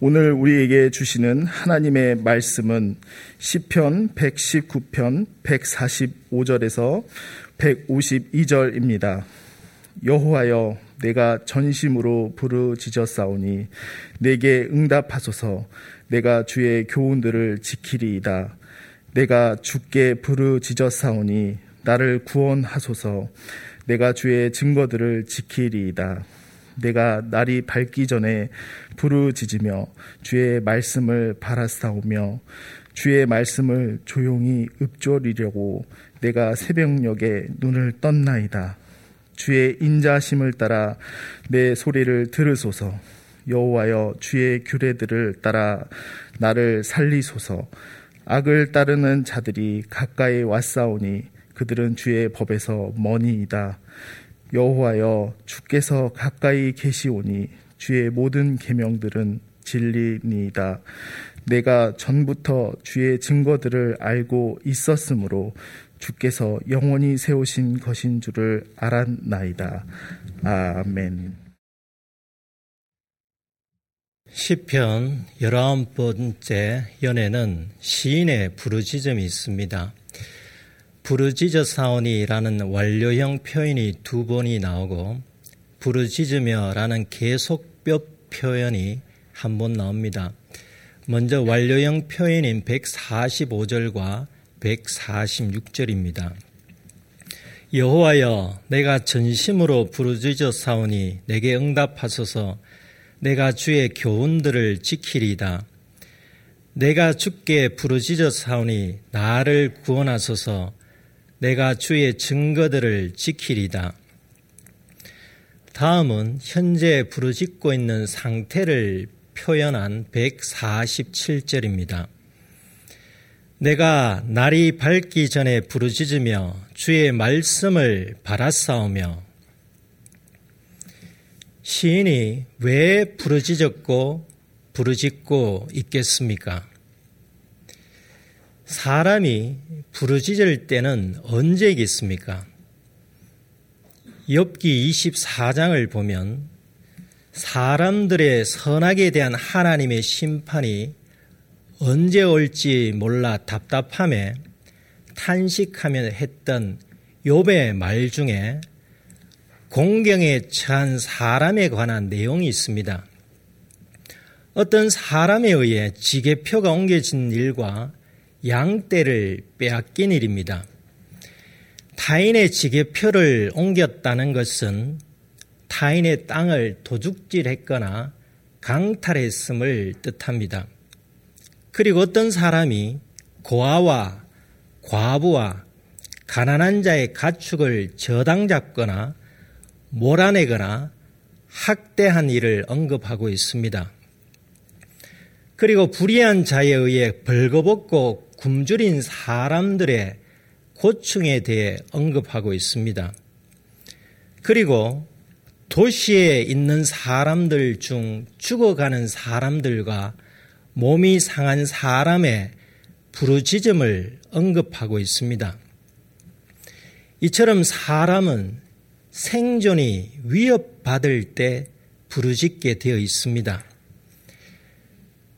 오늘 우리에게 주시는 하나님의 말씀은 시편 119편 145절에서 152절입니다. 여호와여 내가 전심으로 부르짖었사오니 내게 응답하소서 내가 주의 교훈들을 지키리이다. 내가 주께 부르짖었사오니 나를 구원하소서 내가 주의 증거들을 지키리이다. 내가 날이 밝기 전에 부르짖으며 주의 말씀을 바라싸우며 주의 말씀을 조용히 읊조리려고 내가 새벽녘에 눈을 떴나이다. 주의 인자심을 따라 내 소리를 들으소서. 여호와여 주의 규례들을 따라 나를 살리소서. 악을 따르는 자들이 가까이 왔사오니 그들은 주의 법에서 머니이다. 여호와여 주께서 가까이 계시오니 주의 모든 계명들은 진리니이다. 내가 전부터 주의 증거들을 알고 있었으므로 주께서 영원히 세우신 것인 줄을 알았나이다. 아멘. 시편 19번째 연에는 시인의 부르짖음이 있습니다. 부르짖어 사오니라는 완료형 표현이 두 번이 나오고 부르짖으며라는 계속뼈 표현이 한 번 나옵니다. 먼저 완료형 표현인 145절과 146절입니다. 여호와여 내가 전심으로 부르짖어 사오니 내게 응답하소서 내가 주의 교훈들을 지키리다. 내가 주께 부르짖어 사오니 나를 구원하소서 내가 주의 증거들을 지키리다. 다음은 현재 부르짖고 있는 상태를 표현한 147절입니다. 내가 날이 밝기 전에 부르짖으며 주의 말씀을 바라싸우며 시인이 왜 부르짖었고 부르짖고 있겠습니까? 사람이 부르짖을 때는 언제겠습니까? 엽기 24장을 보면 사람들의 선악에 대한 하나님의 심판이 언제 올지 몰라 답답함에 탄식하며 했던 욥의 말 중에 공경에 처한 사람에 관한 내용이 있습니다. 어떤 사람에 의해 지게표가 옮겨진 일과 양떼를 빼앗긴 일입니다. 타인의 지게표를 옮겼다는 것은 타인의 땅을 도둑질했거나 강탈했음을 뜻합니다. 그리고 어떤 사람이 고아와 과부와 가난한 자의 가축을 저당 잡거나 몰아내거나 학대한 일을 언급하고 있습니다. 그리고 불의한 자에 의해 벌거벗고 굶주린 사람들의 고충에 대해 언급하고 있습니다. 그리고 도시에 있는 사람들 중 죽어가는 사람들과 몸이 상한 사람의 부르짖음을 언급하고 있습니다. 이처럼 사람은 생존이 위협받을 때 부르짖게 되어 있습니다.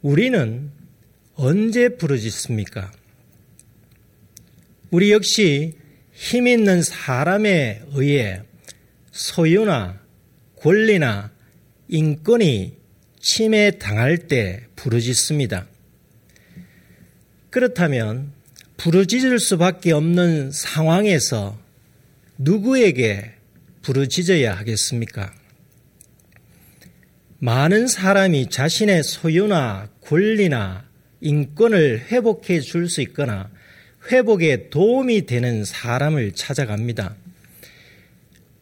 우리는 언제 부르짖습니까? 우리 역시 힘 있는 사람에 의해 소유나 권리나 인권이 침해당할 때 부르짖습니다. 그렇다면 부르짖을 수밖에 없는 상황에서 누구에게 부르짖어야 하겠습니까? 많은 사람이 자신의 소유나 권리나 인권을 회복해 줄 수 있거나 회복에 도움이 되는 사람을 찾아갑니다.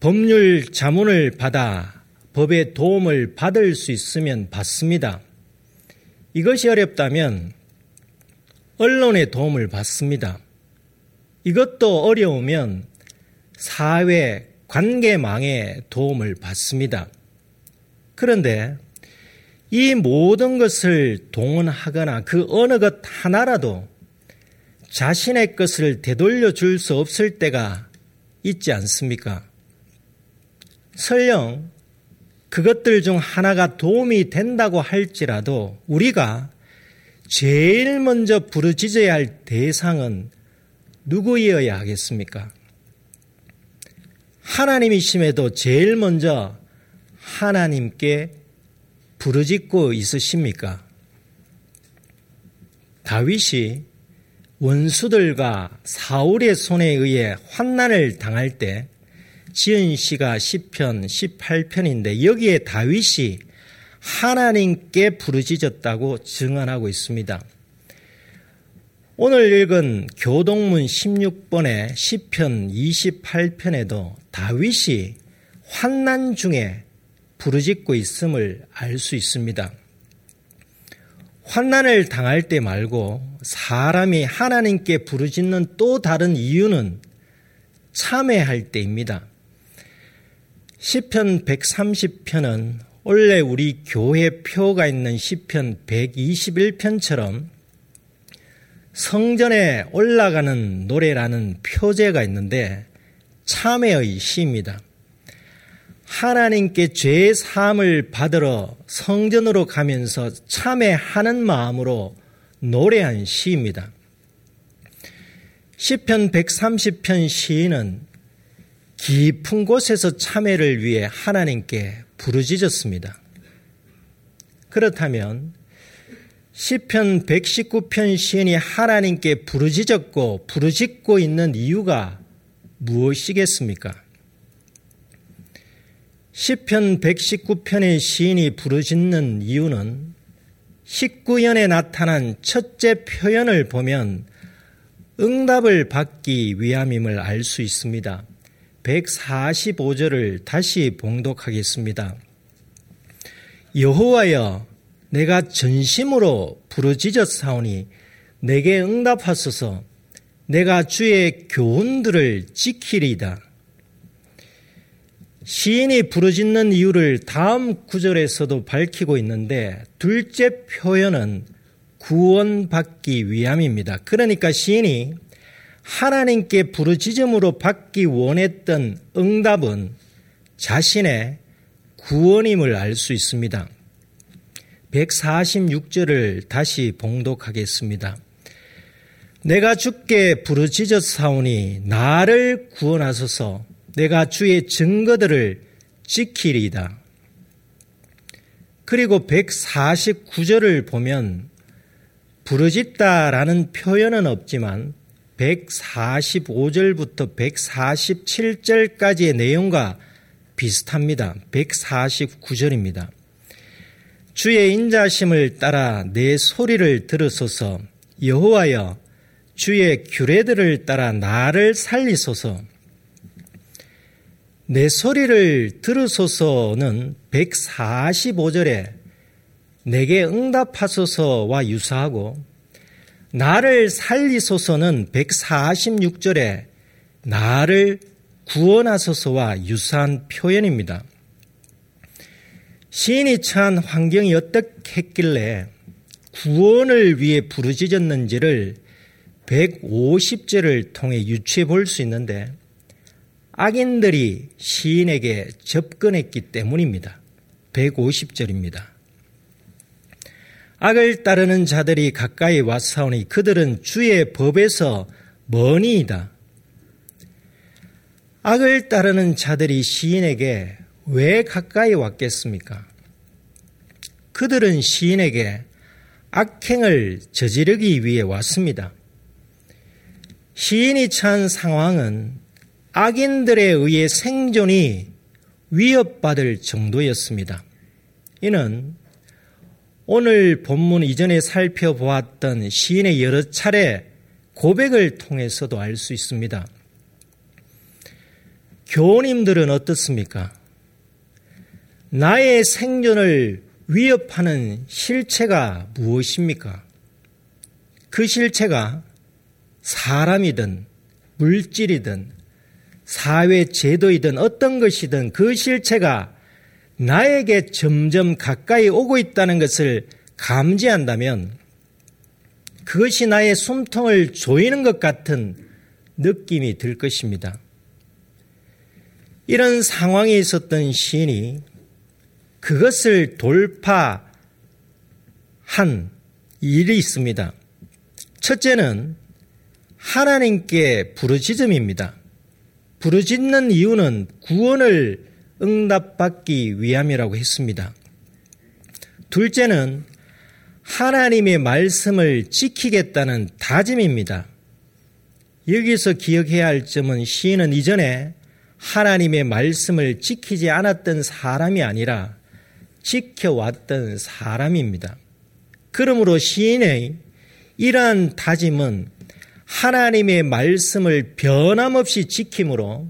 법률 자문을 받아 법의 도움을 받을 수 있으면 받습니다. 이것이 어렵다면 언론의 도움을 받습니다. 이것도 어려우면 사회 관계망의 도움을 받습니다. 그런데 이 모든 것을 동원하거나 그 어느 것 하나라도 자신의 것을 되돌려 줄 수 없을 때가 있지 않습니까? 설령 그것들 중 하나가 도움이 된다고 할지라도 우리가 제일 먼저 부르짖어야 할 대상은 누구이어야 하겠습니까? 하나님이심에도 제일 먼저 하나님께 부르짖고 있으십니까? 다윗이 원수들과 사울의 손에 의해 환난을 당할 때 지은 시가 10편, 18편인데 여기에 다윗이 하나님께 부르짖었다고 증언하고 있습니다. 오늘 읽은 교동문 16번의 10편 28편에도 다윗이 환난 중에 부르짖고 있음을 알 수 있습니다. 환난을 당할 때 말고 사람이 하나님께 부르짖는 또 다른 이유는 참회할 때입니다. 시편 130편은 원래 우리 교회 표가 있는 시편 121편처럼 성전에 올라가는 노래라는 표제가 있는데 참회의 시입니다. 하나님께 죄 사함을 받으러 성전으로 가면서 참회하는 마음으로 노래한 시입니다. 시편 130편 시인은 깊은 곳에서 참회를 위해 하나님께 부르짖었습니다. 그렇다면 시편 119편 시인이 하나님께 부르짖었고 부르짖고 있는 이유가 무엇이겠습니까? 시편 119편의 시인이 부르짖는 이유는 19연에 나타난 첫째 표현을 보면 응답을 받기 위함임을 알 수 있습니다. 145절을 다시 봉독하겠습니다. 여호와여 내가 전심으로 부르짖었사오니 내게 응답하소서 내가 주의 교훈들을 지키리이다. 시인이 부르짖는 이유를 다음 구절에서도 밝히고 있는데 둘째 표현은 구원받기 위함입니다. 그러니까 시인이 하나님께 부르짖음으로 받기 원했던 응답은 자신의 구원임을 알 수 있습니다. 146절을 다시 봉독하겠습니다. 내가 주께 부르짖었사오니 나를 구원하소서 내가 주의 증거들을 지키리이다. 그리고 149절을 보면 부르짖다라는 표현은 없지만 145절부터 147절까지의 내용과 비슷합니다. 149절입니다. 주의 인자심을 따라 내 소리를 들으소서 여호와여 주의 규례들을 따라 나를 살리소서 내 소리를 들으소서는 145절에 내게 응답하소서와 유사하고 나를 살리소서는 146절에 나를 구원하소서와 유사한 표현입니다. 시인이 처한 환경이 어떻게 했길래 구원을 위해 부르짖었는지를 150절을 통해 유추해 볼 수 있는데 악인들이 시인에게 접근했기 때문입니다. 150절입니다. 악을 따르는 자들이 가까이 왔사오니 그들은 주의 법에서 머니이다. 악을 따르는 자들이 시인에게 왜 가까이 왔겠습니까? 그들은 시인에게 악행을 저지르기 위해 왔습니다. 시인이 처한 상황은 악인들에 의해 생존이 위협받을 정도였습니다. 이는 오늘 본문 이전에 살펴보았던 시인의 여러 차례 고백을 통해서도 알 수 있습니다. 교우님들은 어떻습니까? 나의 생존을 위협하는 실체가 무엇입니까? 그 실체가 사람이든 물질이든 사회 제도이든 어떤 것이든 그 실체가 나에게 점점 가까이 오고 있다는 것을 감지한다면 그것이 나의 숨통을 조이는 것 같은 느낌이 들 것입니다. 이런 상황에 있었던 시인이 그것을 돌파한 일이 있습니다. 첫째는 하나님께 부르짖음입니다. 부르짖는 이유는 구원을 응답받기 위함이라고 했습니다. 둘째는 하나님의 말씀을 지키겠다는 다짐입니다. 여기서 기억해야 할 점은 시인은 이전에 하나님의 말씀을 지키지 않았던 사람이 아니라 지켜왔던 사람입니다. 그러므로 시인의 이러한 다짐은 하나님의 말씀을 변함없이 지킴으로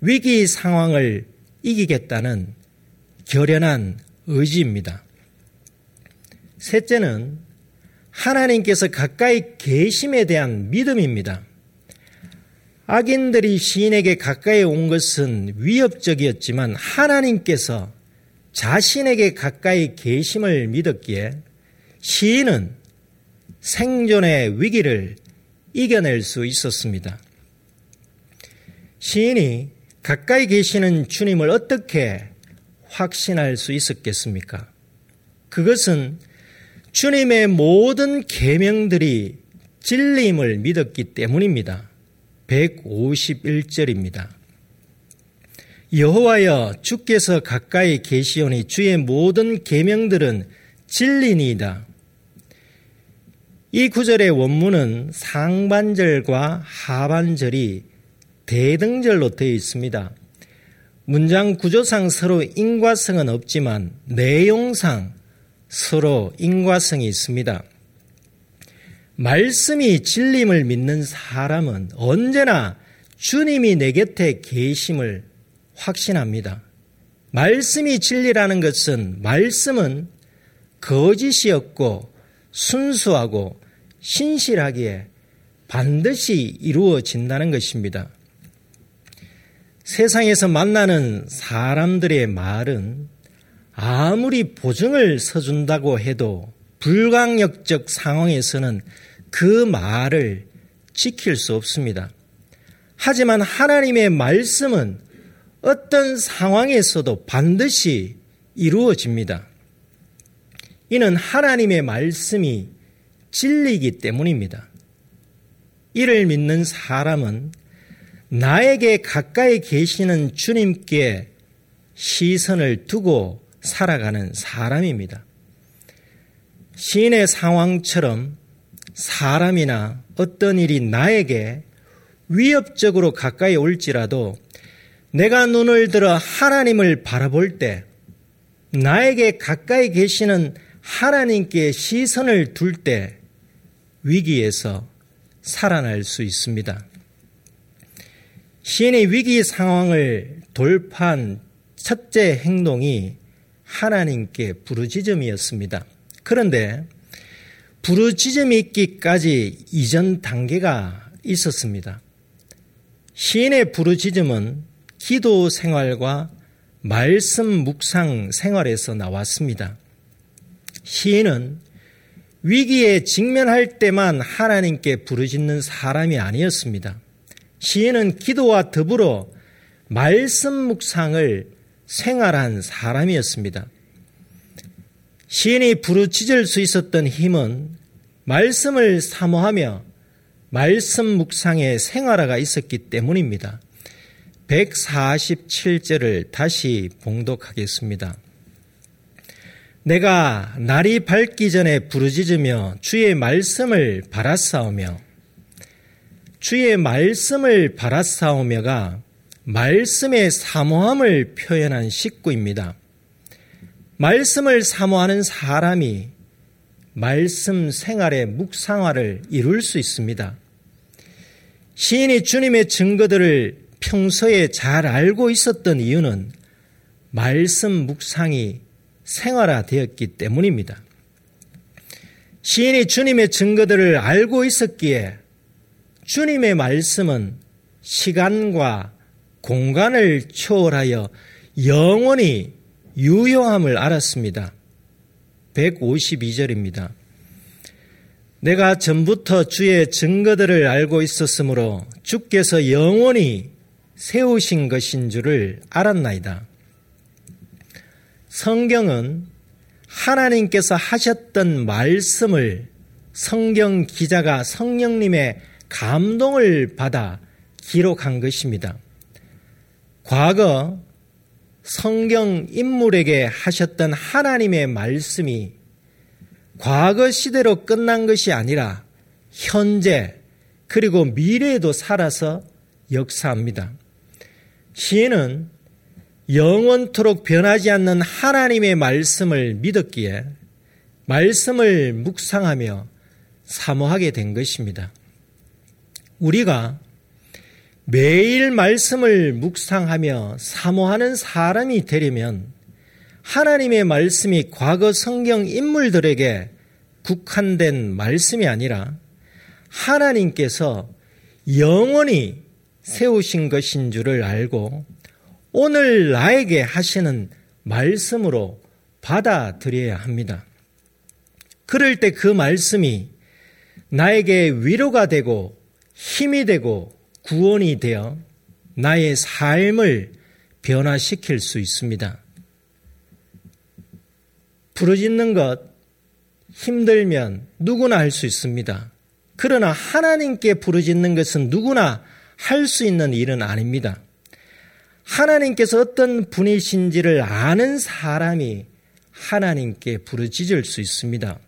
위기 상황을 이기겠다는 결연한 의지입니다. 셋째는 하나님께서 가까이 계심에 대한 믿음입니다. 악인들이 시인에게 가까이 온 것은 위협적이었지만 하나님께서 자신에게 가까이 계심을 믿었기에 시인은 생존의 위기를 이겨낼 수 있었습니다. 시인이 가까이 계시는 주님을 어떻게 확신할 수 있었겠습니까? 그것은 주님의 모든 계명들이 진리임을 믿었기 때문입니다. 151절입니다. 여호와여 주께서 가까이 계시오니 주의 모든 계명들은 진리니이다. 이 구절의 원문은 상반절과 하반절이 대등절로 되어 있습니다. 문장 구조상 서로 인과성은 없지만 내용상 서로 인과성이 있습니다. 말씀이 진림을 믿는 사람은 언제나 주님이 내 곁에 계심을 확신합니다. 말씀이 진리라는 것은 말씀은 거짓이었고 순수하고 신실하기에 반드시 이루어진다는 것입니다. 세상에서 만나는 사람들의 말은 아무리 보증을 서준다고 해도 불강력적 상황에서는 그 말을 지킬 수 없습니다. 하지만 하나님의 말씀은 어떤 상황에서도 반드시 이루어집니다. 이는 하나님의 말씀이 진리이기 때문입니다. 이를 믿는 사람은 나에게 가까이 계시는 주님께 시선을 두고 살아가는 사람입니다. 시인의 상황처럼 사람이나 어떤 일이 나에게 위협적으로 가까이 올지라도 내가 눈을 들어 하나님을 바라볼 때 나에게 가까이 계시는 하나님께 시선을 둘 때 위기에서 살아날 수 있습니다. 시인의 위기 상황을 돌파한 첫째 행동이 하나님께 부르짖음이었습니다. 그런데 부르짖음이 있기까지 이전 단계가 있었습니다. 시인의 부르짖음은 기도 생활과 말씀 묵상 생활에서 나왔습니다. 시인은 위기에 직면할 때만 하나님께 부르짖는 사람이 아니었습니다. 시인은 기도와 더불어 말씀 묵상을 생활한 사람이었습니다. 시인이 부르짖을 수 있었던 힘은 말씀을 사모하며 말씀 묵상의 생활화가 있었기 때문입니다. 147절을 다시 봉독하겠습니다. 내가 날이 밝기 전에 부르짖으며 주의 말씀을 바라싸우며 주의 말씀을 바라싸우며가 말씀의 사모함을 표현한 식구입니다. 말씀을 사모하는 사람이 말씀 생활의 묵상화를 이룰 수 있습니다. 시인이 주님의 증거들을 평소에 잘 알고 있었던 이유는 말씀 묵상이 생활화되었기 때문입니다. 시인이 주님의 증거들을 알고 있었기에 주님의 말씀은 시간과 공간을 초월하여 영원히 유효함을 알았습니다. 152절입니다. 내가 전부터 주의 증거들을 알고 있었으므로 주께서 영원히 세우신 것인 줄을 알았나이다. 성경은 하나님께서 하셨던 말씀을 성경 기자가 성령님의 감동을 받아 기록한 것입니다. 과거 성경 인물에게 하셨던 하나님의 말씀이 과거 시대로 끝난 것이 아니라 현재 그리고 미래에도 살아서 역사합니다. 시인은 영원토록 변하지 않는 하나님의 말씀을 믿었기에 말씀을 묵상하며 사모하게 된 것입니다. 우리가 매일 말씀을 묵상하며 사모하는 사람이 되려면 하나님의 말씀이 과거 성경 인물들에게 국한된 말씀이 아니라 하나님께서 영원히 세우신 것인 줄을 알고 오늘 나에게 하시는 말씀으로 받아들여야 합니다. 그럴 때 그 말씀이 나에게 위로가 되고 힘이 되고 구원이 되어 나의 삶을 변화시킬 수 있습니다. 부르짖는 것 힘들면 누구나 할 수 있습니다. 그러나 하나님께 부르짖는 것은 누구나 할 수 있는 일은 아닙니다. 하나님께서 어떤 분이신지를 아는 사람이 하나님께 부르짖을 수 있습니다.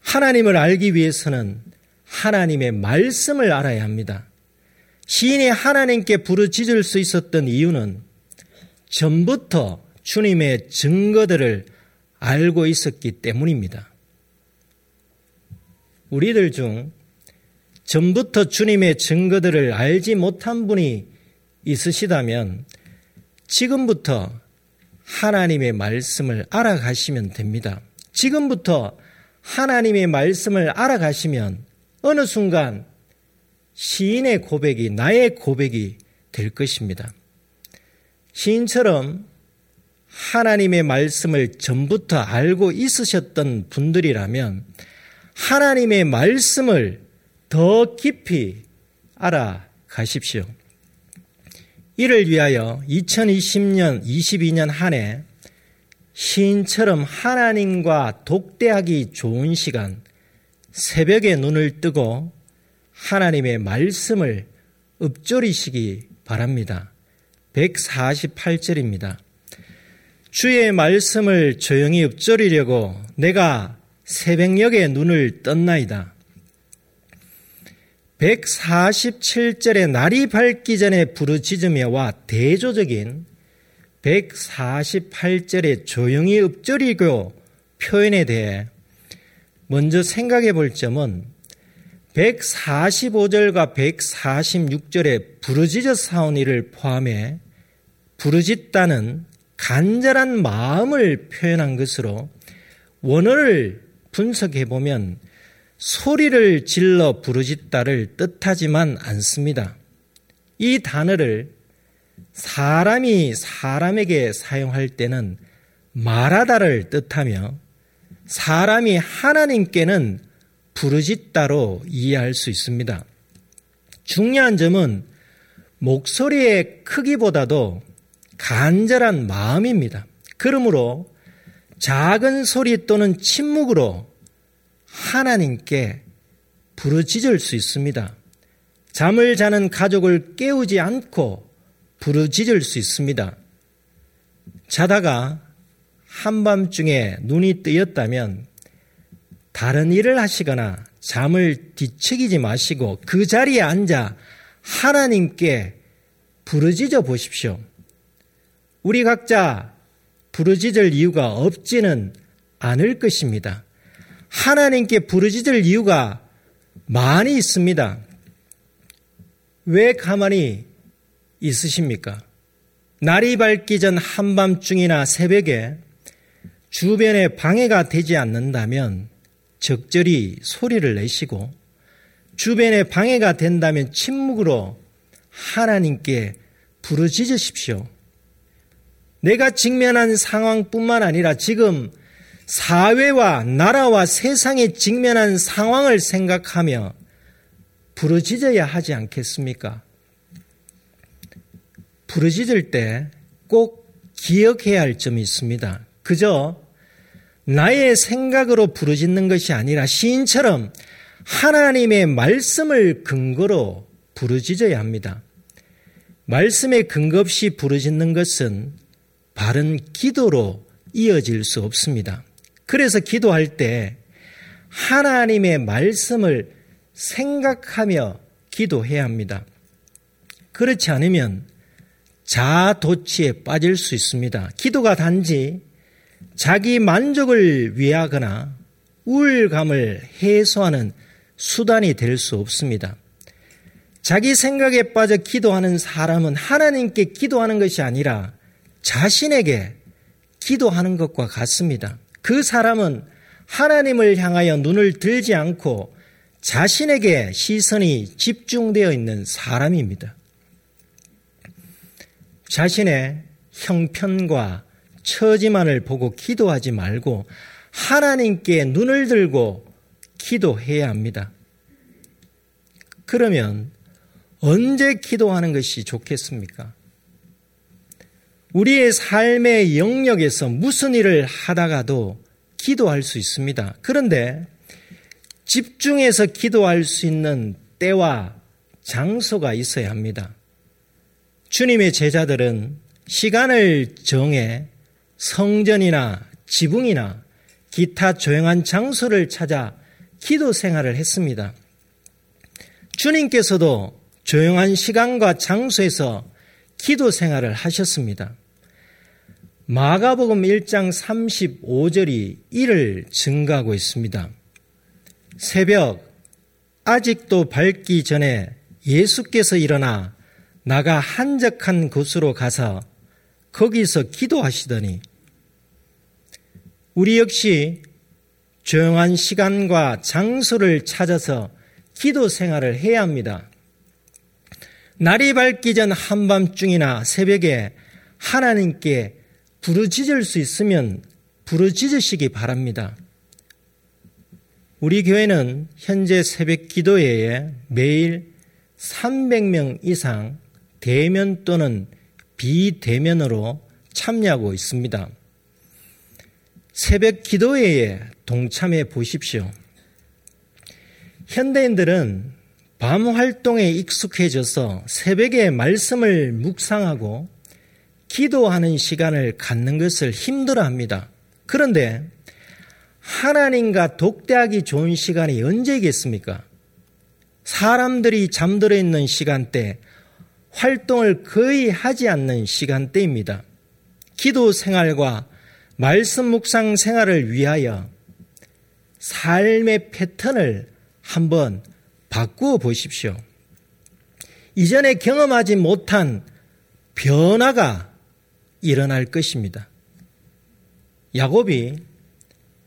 하나님을 알기 위해서는 하나님의 말씀을 알아야 합니다. 시인이 하나님께 부르짖을 수 있었던 이유는 전부터 주님의 증거들을 알고 있었기 때문입니다. 우리들 중 전부터 주님의 증거들을 알지 못한 분이 있으시다면 지금부터 하나님의 말씀을 알아가시면 됩니다. 지금부터 하나님의 말씀을 알아가시면 어느 순간 시인의 고백이 나의 고백이 될 것입니다. 시인처럼 하나님의 말씀을 전부터 알고 있으셨던 분들이라면 하나님의 말씀을 더 깊이 알아가십시오. 이를 위하여 2020년, 22년 한 해 시인처럼 하나님과 독대하기 좋은 시간, 새벽에 눈을 뜨고 하나님의 말씀을 읊조리시기 바랍니다. 148절입니다. 주의 말씀을 조용히 읊조리려고 내가 새벽녘에 눈을 떴나이다. 147절에 날이 밝기 전에 부르짖으며와 대조적인 148절의 조용히 읊조리고 표현에 대해 먼저 생각해 볼 점은 145절과 146절의 부르짖어 사오니를 포함해 부르짖다는 간절한 마음을 표현한 것으로 원어를 분석해 보면 소리를 질러 부르짖다를 뜻하지만 않습니다. 이 단어를 사람이 사람에게 사용할 때는 말하다를 뜻하며 사람이 하나님께는 부르짖다로 이해할 수 있습니다. 중요한 점은 목소리의 크기보다도 간절한 마음입니다. 그러므로 작은 소리 또는 침묵으로 하나님께 부르짖을 수 있습니다. 잠을 자는 가족을 깨우지 않고 부르짖을 수 있습니다. 자다가 한밤중에 눈이 뜨였다면 다른 일을 하시거나 잠을 뒤척이지 마시고 그 자리에 앉아 하나님께 부르짖어 보십시오. 우리 각자 부르짖을 이유가 없지는 않을 것입니다. 하나님께 부르짖을 이유가 많이 있습니다. 왜 가만히 있으십니까? 날이 밝기 전 한밤중이나 새벽에 주변에 방해가 되지 않는다면 적절히 소리를 내시고 주변에 방해가 된다면 침묵으로 하나님께 부르짖으십시오. 내가 직면한 상황뿐만 아니라 지금 사회와 나라와 세상에 직면한 상황을 생각하며 부르짖어야 하지 않겠습니까? 부르짖을 때 꼭 기억해야 할 점이 있습니다. 그저 나의 생각으로 부르짖는 것이 아니라 시인처럼 하나님의 말씀을 근거로 부르짖어야 합니다. 말씀에 근거 없이 부르짖는 것은 바른 기도로 이어질 수 없습니다. 그래서 기도할 때 하나님의 말씀을 생각하며 기도해야 합니다. 그렇지 않으면 자도치에 빠질 수 있습니다. 기도가 단지 자기 만족을 위하거나 우울감을 해소하는 수단이 될 수 없습니다. 자기 생각에 빠져 기도하는 사람은 하나님께 기도하는 것이 아니라 자신에게 기도하는 것과 같습니다. 그 사람은 하나님을 향하여 눈을 들지 않고 자신에게 시선이 집중되어 있는 사람입니다. 자신의 형편과 처지만을 보고 기도하지 말고 하나님께 눈을 들고 기도해야 합니다. 그러면 언제 기도하는 것이 좋겠습니까? 우리의 삶의 영역에서 무슨 일을 하다가도 기도할 수 있습니다. 그런데 집중해서 기도할 수 있는 때와 장소가 있어야 합니다. 주님의 제자들은 시간을 정해 성전이나 지붕이나 기타 조용한 장소를 찾아 기도 생활을 했습니다. 주님께서도 조용한 시간과 장소에서 기도 생활을 하셨습니다. 마가복음 1장 35절이 이를 증가하고 있습니다. 새벽 아직도 밝기 전에 예수께서 일어나 나가 한적한 곳으로 가서 거기서 기도하시더니 우리 역시 조용한 시간과 장소를 찾아서 기도 생활을 해야 합니다. 날이 밝기 전 한밤중이나 새벽에 하나님께 부르짖을 수 있으면 부르짖으시기 바랍니다. 우리 교회는 현재 새벽 기도회에 매일 300명 이상 대면 또는 비대면으로 참여하고 있습니다. 새벽 기도회에 동참해 보십시오. 현대인들은 밤 활동에 익숙해져서 새벽에 말씀을 묵상하고 기도하는 시간을 갖는 것을 힘들어 합니다. 그런데 하나님과 독대하기 좋은 시간이 언제겠습니까? 사람들이 잠들어 있는 시간대, 활동을 거의 하지 않는 시간대입니다. 기도 생활과 말씀 묵상 생활을 위하여 삶의 패턴을 한번 바꾸어 보십시오. 이전에 경험하지 못한 변화가 일어날 것입니다. 야곱이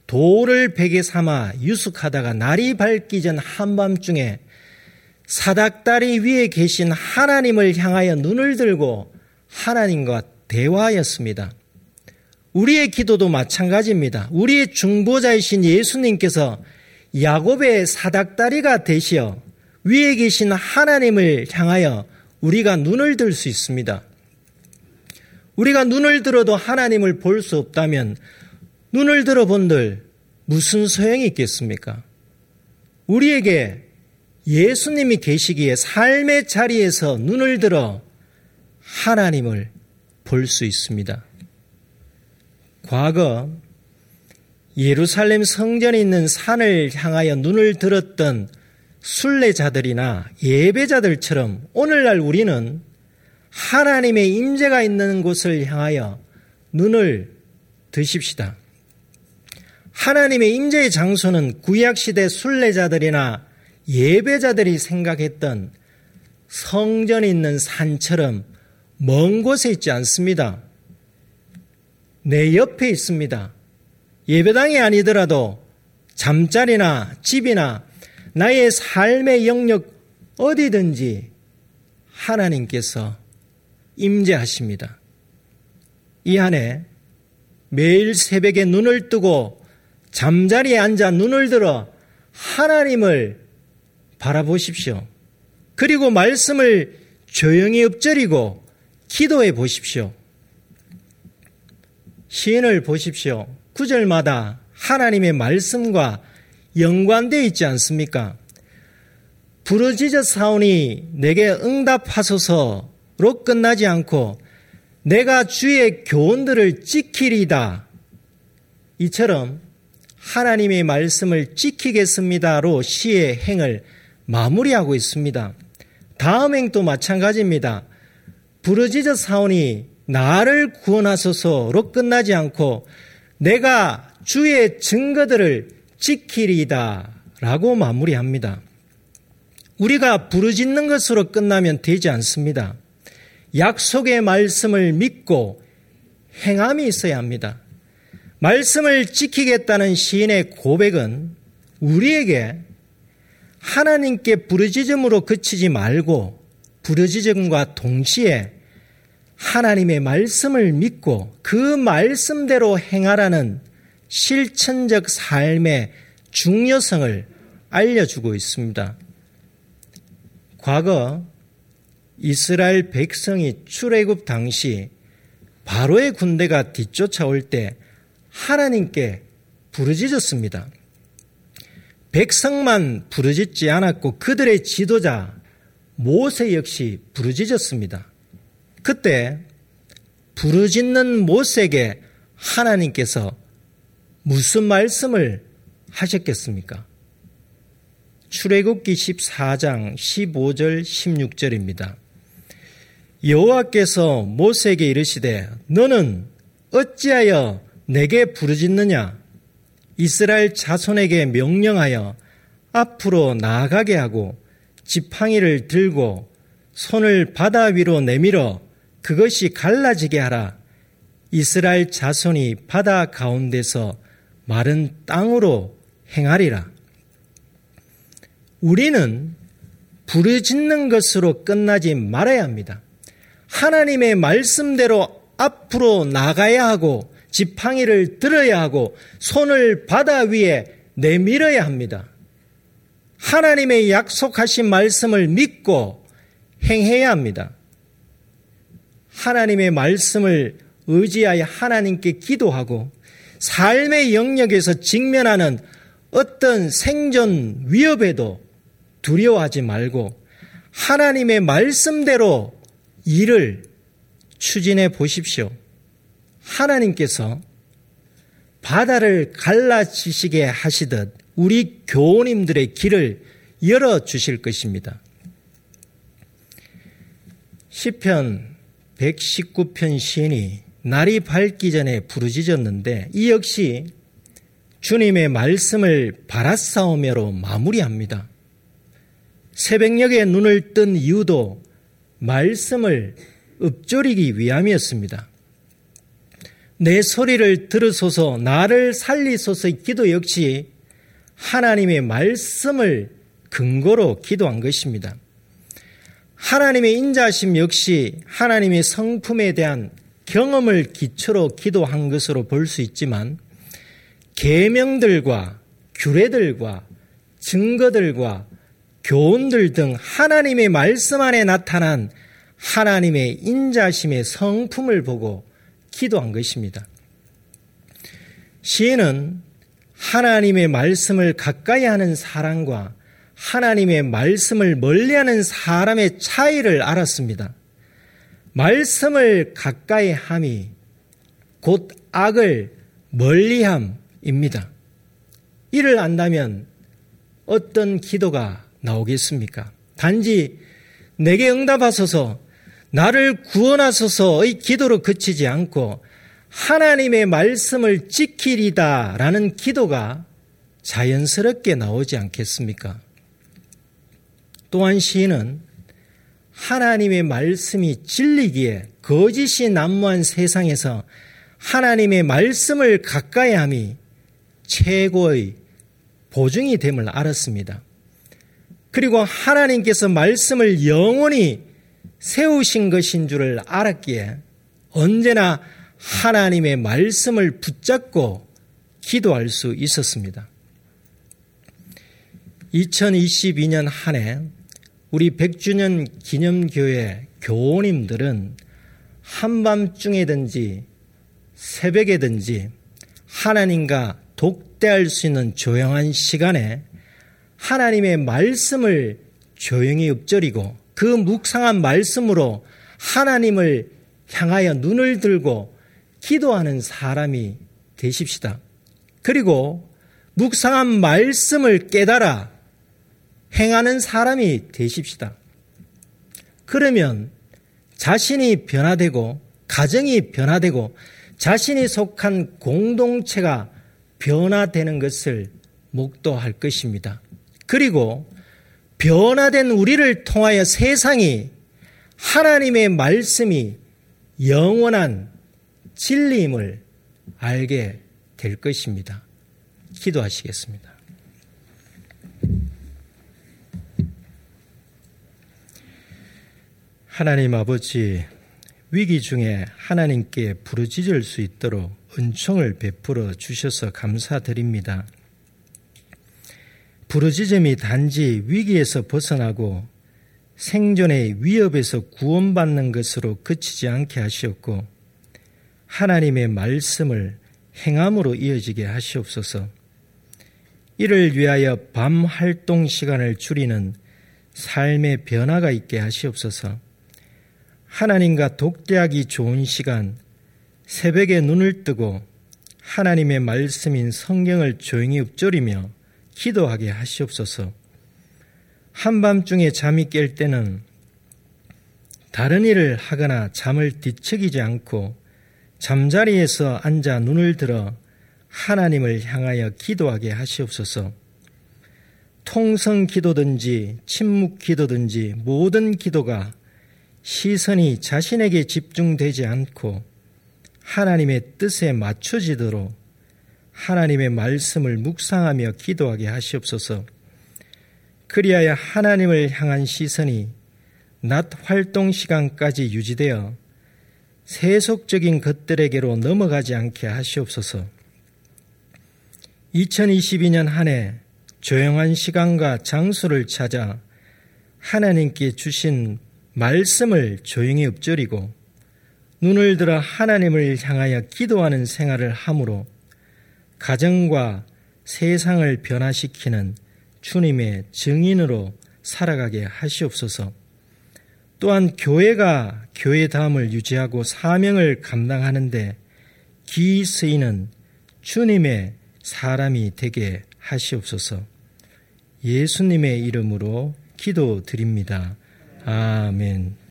돌을 베개 삼아 유숙하다가 날이 밝기 전 한밤중에 사닥다리 위에 계신 하나님을 향하여 눈을 들고 하나님과 대화하였습니다. 우리의 기도도 마찬가지입니다. 우리의 중보자이신 예수님께서 야곱의 사닥다리가 되시어 위에 계신 하나님을 향하여 우리가 눈을 들 수 있습니다. 우리가 눈을 들어도 하나님을 볼 수 없다면 눈을 들어 본들 무슨 소용이 있겠습니까? 우리에게 예수님이 계시기에 삶의 자리에서 눈을 들어 하나님을 볼 수 있습니다. 과거 예루살렘 성전에 있는 산을 향하여 눈을 들었던 순례자들이나 예배자들처럼 오늘날 우리는 하나님의 임재가 있는 곳을 향하여 눈을 드십시다. 하나님의 임재의 장소는 구약 시대 순례자들이나 예배자들이 생각했던 성전이 있는 산처럼 먼 곳에 있지 않습니다. 내 옆에 있습니다. 예배당이 아니더라도 잠자리나 집이나 나의 삶의 영역 어디든지 하나님께서 임재하십니다. 이 안에 매일 새벽에 눈을 뜨고 잠자리에 앉아 눈을 들어 하나님을 바라보십시오. 그리고 말씀을 조용히 엎드리고 기도해 보십시오. 시인을 보십시오. 구절마다 하나님의 말씀과 연관되어 있지 않습니까? 부르짖어 사오니 내게 응답하소서 로 끝나지 않고 내가 주의 교훈들을 지키리다. 이처럼 하나님의 말씀을 지키겠습니다로 시의 행을 마무리하고 있습니다. 다음 행도 마찬가지입니다. 부르짖어 사오니 나를 구원하소서로 끝나지 않고 내가 주의 증거들을 지키리다 라고 마무리합니다. 우리가 부르짖는 것으로 끝나면 되지 않습니다. 약속의 말씀을 믿고 행함이 있어야 합니다. 말씀을 지키겠다는 시인의 고백은 우리에게 하나님께 부르짖음으로 그치지 말고 부르짖음과 동시에 하나님의 말씀을 믿고 그 말씀대로 행하라는 실천적 삶의 중요성을 알려주고 있습니다. 과거 이스라엘 백성이 출애굽 당시 바로의 군대가 뒤쫓아올 때 하나님께 부르짖었습니다. 백성만 부르짖지 않았고 그들의 지도자 모세 역시 부르짖었습니다. 그때 부르짖는 모세에게 하나님께서 무슨 말씀을 하셨겠습니까? 출애굽기 14장 15절 16절입니다. 여호와께서 모세에게 이르시되 너는 어찌하여 내게 부르짖느냐 이스라엘 자손에게 명령하여 앞으로 나아가게 하고 지팡이를 들고 손을 바다 위로 내밀어 그것이 갈라지게 하라. 이스라엘 자손이 바다 가운데서 마른 땅으로 행하리라. 우리는 부르짖는 것으로 끝나지 말아야 합니다. 하나님의 말씀대로 앞으로 나가야 하고 지팡이를 들어야 하고 손을 바다 위에 내밀어야 합니다. 하나님의 약속하신 말씀을 믿고 행해야 합니다. 하나님의 말씀을 의지하여 하나님께 기도하고 삶의 영역에서 직면하는 어떤 생존 위협에도 두려워하지 말고 하나님의 말씀대로 일을 추진해 보십시오. 하나님께서 바다를 갈라지시게 하시듯 우리 교우님들의 길을 열어 주실 것입니다. 시편 119편 시인이 날이 밝기 전에 부르짖었는데 이 역시 주님의 말씀을 바라싸우며로 마무리합니다. 새벽녘에 눈을 뜬 이유도 말씀을 읊조리기 위함이었습니다. 내 소리를 들으소서 나를 살리소서의 기도 역시 하나님의 말씀을 근거로 기도한 것입니다. 하나님의 인자심 역시 하나님의 성품에 대한 경험을 기초로 기도한 것으로 볼 수 있지만 계명들과 규례들과 증거들과 교훈들 등 하나님의 말씀 안에 나타난 하나님의 인자심의 성품을 보고 기도한 것입니다. 시인은 하나님의 말씀을 가까이 하는 사람과 하나님의 말씀을 멀리하는 사람의 차이를 알았습니다. 말씀을 가까이 함이 곧 악을 멀리함입니다. 이를 안다면 어떤 기도가 나오겠습니까? 단지 내게 응답하소서, 나를 구원하소서의 기도로 그치지 않고 하나님의 말씀을 지키리다 라는 기도가 자연스럽게 나오지 않겠습니까? 또한 시인은 하나님의 말씀이 진리기에 거짓이 난무한 세상에서 하나님의 말씀을 가까이 함이 최고의 보증이 됨을 알았습니다. 그리고 하나님께서 말씀을 영원히 세우신 것인 줄을 알았기에 언제나 하나님의 말씀을 붙잡고 기도할 수 있었습니다. 2022년 한 해 우리 100주년 기념교회 교우님들은 한밤중에든지 새벽에든지 하나님과 독대할 수 있는 조용한 시간에 하나님의 말씀을 조용히 읊조리고 그 묵상한 말씀으로 하나님을 향하여 눈을 들고 기도하는 사람이 되십시다. 그리고 묵상한 말씀을 깨달아 행하는 사람이 되십시다. 그러면 자신이 변화되고 가정이 변화되고 자신이 속한 공동체가 변화되는 것을 목도할 것입니다. 그리고 변화된 우리를 통하여 세상이 하나님의 말씀이 영원한 진리임을 알게 될 것입니다. 기도하시겠습니다. 하나님 아버지, 위기 중에 하나님께 부르짖을 수 있도록 은총을 베풀어 주셔서 감사드립니다. 부르짖음이 단지 위기에서 벗어나고 생존의 위협에서 구원받는 것으로 그치지 않게 하시었고 하나님의 말씀을 행함으로 이어지게 하시옵소서. 이를 위하여 밤 활동 시간을 줄이는 삶의 변화가 있게 하시옵소서. 하나님과 독대하기 좋은 시간, 새벽에 눈을 뜨고 하나님의 말씀인 성경을 조용히 읊조리며 기도하게 하시옵소서. 한밤중에 잠이 깰 때는 다른 일을 하거나 잠을 뒤척이지 않고 잠자리에서 앉아 눈을 들어 하나님을 향하여 기도하게 하시옵소서. 통성 기도든지 침묵 기도든지 모든 기도가 시선이 자신에게 집중되지 않고 하나님의 뜻에 맞춰지도록 하나님의 말씀을 묵상하며 기도하게 하시옵소서. 그리하여 하나님을 향한 시선이 낮 활동 시간까지 유지되어 세속적인 것들에게로 넘어가지 않게 하시옵소서. 2022년 한 해 조용한 시간과 장소를 찾아 하나님께 주신 말씀을 조용히 읊조리고 눈을 들어 하나님을 향하여 기도하는 생활을 함으로 가정과 세상을 변화시키는 주님의 증인으로 살아가게 하시옵소서. 또한 교회가 교회다움을 유지하고 사명을 감당하는데 기 쓰이는 주님의 사람이 되게 하시옵소서. 예수님의 이름으로 기도드립니다. 아멘.